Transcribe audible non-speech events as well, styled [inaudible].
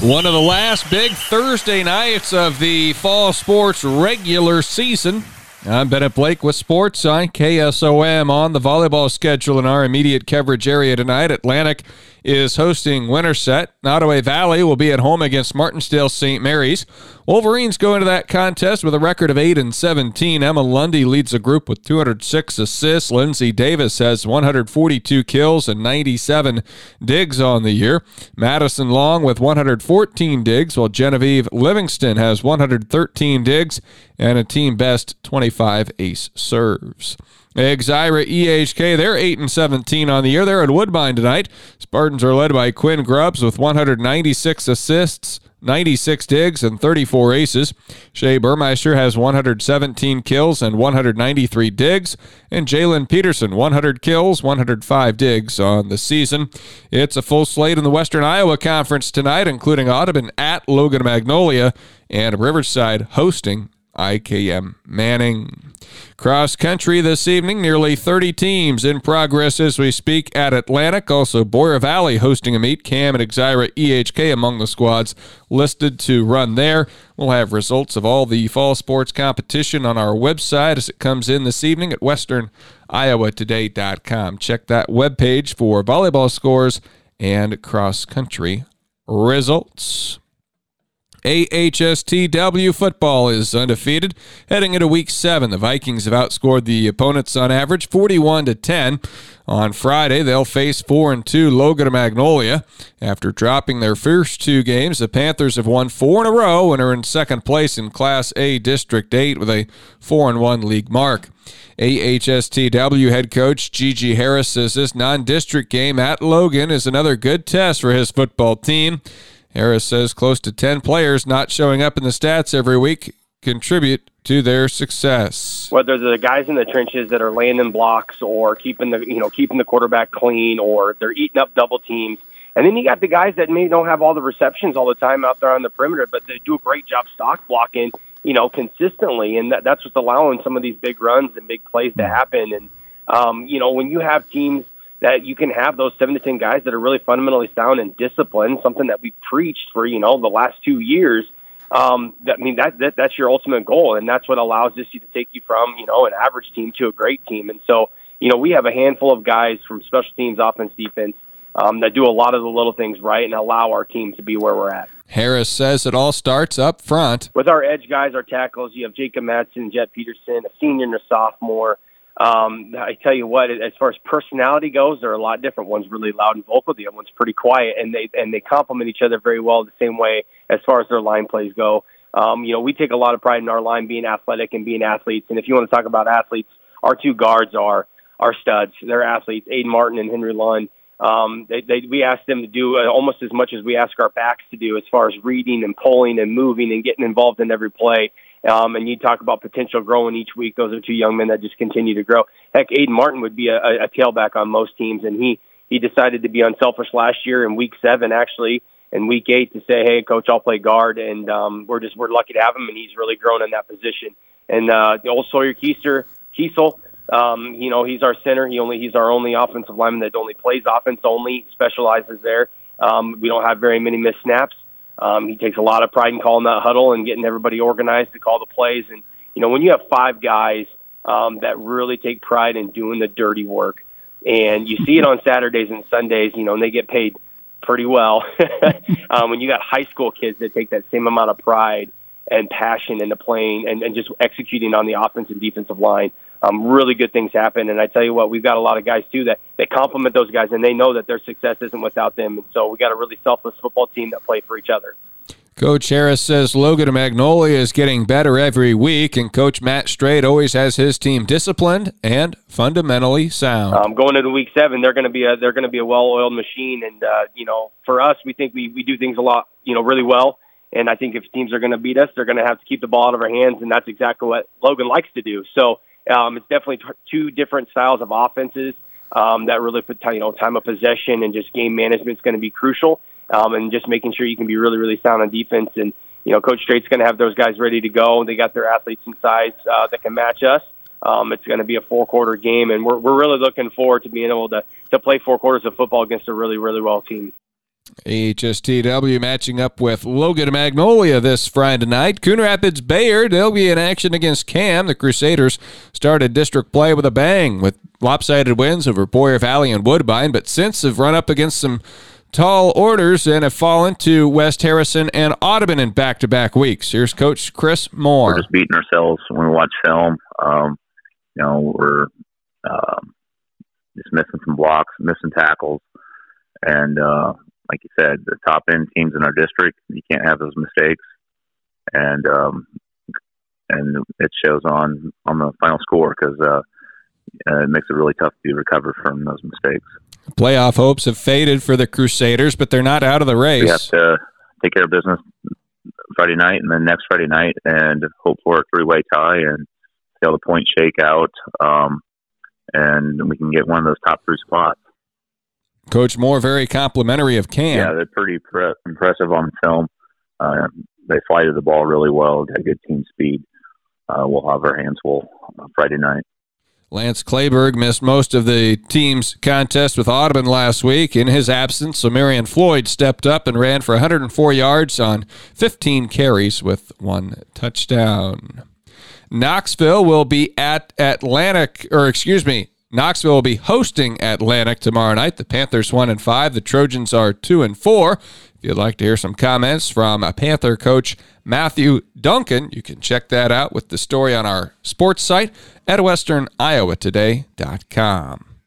One of the last big Thursday nights of the fall sports regular season. I'm Bennett Blake with Sports on KSOM on the volleyball schedule in our immediate coverage area tonight. Atlantic is hosting Winterset. Nodaway Valley will be at home against Martensdale St. Mary's. Wolverines go into that contest with a record of 8 and 17. Emma Lundy leads the group with 206 assists. Lindsay Davis has 142 kills and 97 digs on the year. Madison Long with 114 digs, while Genevieve Livingston has 113 digs and a team best 25 ace serves. Exira EHK, they're 8 and 17 on the year. They're at Woodbine tonight. Spartans are led by Quinn Grubbs with 196 assists, 96 digs, and 34 aces. Shea Burmeister has 117 kills and 193 digs. And Jalen Peterson, 100 kills, 105 digs on the season. It's a full slate in the Western Iowa Conference tonight, including Audubon at Logan Magnolia and Riverside hosting IKM Manning. Cross country this evening, nearly 30 teams in progress as we speak at Atlantic. Also, Boyer Valley hosting a meet. Cam and Exira EHK among the squads listed to run there. We'll have results of all the fall sports competition on our website as it comes in this evening at westerniowatoday.com. Check that webpage for volleyball scores and cross country results. AHSTW football is undefeated. Heading into week seven, the Vikings have outscored the opponents on average 41 to 10. On Friday, they'll face 4 and 2 Logan Magnolia. After dropping their first two games, the Panthers have won four in a row and are in second place in Class A District 8 with a 4 and 1 league mark. AHSTW head coach Gigi Harris says this non district game at Logan is another good test for his football team. Harris says close to 10 players not showing up in the stats every week contribute to their success. Whether they're the guys in the trenches that are laying in blocks or keeping the you know keeping the quarterback clean or they're eating up double teams. And then you got the guys that may don't have all the receptions all the time out there on the perimeter, but they do a great job stalk blocking, you know, consistently, and that, that's what's allowing some of these big runs and big plays to happen. And um, you know, when you have teams that you can have those seven to ten guys that are really fundamentally sound and disciplined, something that we've preached for you know the last two years. Um, that I mean that, that that's your ultimate goal, and that's what allows this to take you from you know an average team to a great team. And so you know we have a handful of guys from special teams, offense, defense. Um, that do a lot of the little things right and allow our team to be where we're at. Harris says it all starts up front. With our edge guys, our tackles, you have Jacob Madsen, Jet Peterson, a senior and a sophomore. Um, I tell you what, as far as personality goes, they're a lot different. One's really loud and vocal, the other one's pretty quiet, and they and they complement each other very well the same way as far as their line plays go. Um, you know, we take a lot of pride in our line being athletic and being athletes. And if you want to talk about athletes, our two guards are are studs. They're athletes. Aiden Martin and Henry Lund. Um, they, they, we ask them to do uh, almost as much as we ask our backs to do as far as reading and pulling and moving and getting involved in every play. Um, and you talk about potential growing each week. Those are two young men that just continue to grow. Heck, Aiden Martin would be a, a tailback on most teams, and he he decided to be unselfish last year in week seven, actually, in week eight, to say, "Hey, coach, I'll play guard," and um, we're just we're lucky to have him, and he's really grown in that position. And uh, the old Sawyer Keister, Kiesel, um, you know, he's our center. He only he's our only offensive lineman that only plays offense only, specializes there. Um, we don't have very many missed snaps. Um, he takes a lot of pride in calling that huddle and getting everybody organized to call the plays. And you know, when you have five guys um, that really take pride in doing the dirty work, and you see it on Saturdays and Sundays, you know, and they get paid pretty well. [laughs] um, when you got high school kids that take that same amount of pride and passion into playing and, and just executing on the offensive and defensive line, um, really good things happen. And I tell you what, we've got a lot of guys too that they complement those guys, and they know that their success isn't without them. And so we got a really selfless football team that play for each other. Coach Harris says Logan Magnolia is getting better every week, and Coach Matt Straight always has his team disciplined and fundamentally sound. Um, going into week seven, they're going to be a they're going to be a well-oiled machine, and uh, you know, for us, we think we we do things a lot, you know, really well. And I think if teams are going to beat us, they're going to have to keep the ball out of our hands, and that's exactly what Logan likes to do. So um, it's definitely t- two different styles of offenses um, that really put you know time of possession and just game management is going to be crucial, um, and just making sure you can be really really sound on defense. And you know, Coach Straight's going to have those guys ready to go. They got their athletes and size uh, that can match us. Um, it's going to be a four quarter game, and we're we're really looking forward to being able to to play four quarters of football against a really really well team. HSTW matching up with Logan Magnolia this Friday night. Coon Rapids Bayard, they'll be in action against Cam. The Crusaders started district play with a bang with lopsided wins over Boyer Valley and Woodbine, but since have run up against some tall orders and have fallen to West Harrison and Audubon in back to back weeks. Here's Coach Chris Moore. We're just beating ourselves when we watch film. Um, you know, we're um, just missing some blocks, missing tackles. And uh, like you said, the top end teams in our district, you can't have those mistakes. And um, and it shows on on the final score because uh, it makes it really tough to recover from those mistakes. Playoff hopes have faded for the Crusaders, but they're not out of the race. We have to take care of business Friday night and then next Friday night and hope for a three way tie and see how the points shake out. Um, and we can get one of those top three spots. Coach Moore, very complimentary of Cam. Yeah, they're pretty pre- impressive on film. Uh, they flighted the ball really well, got good team speed. Uh, we'll have our hands full Friday night. Lance Clayberg missed most of the team's contest with Audubon last week. In his absence, so Marion Floyd stepped up and ran for 104 yards on 15 carries with one touchdown. Knoxville will be at Atlantic, or excuse me, Knoxville will be hosting Atlantic tomorrow night. The Panthers one and five. The Trojans are two and four. If you'd like to hear some comments from a Panther coach Matthew Duncan, you can check that out with the story on our sports site at westerniowatoday.com.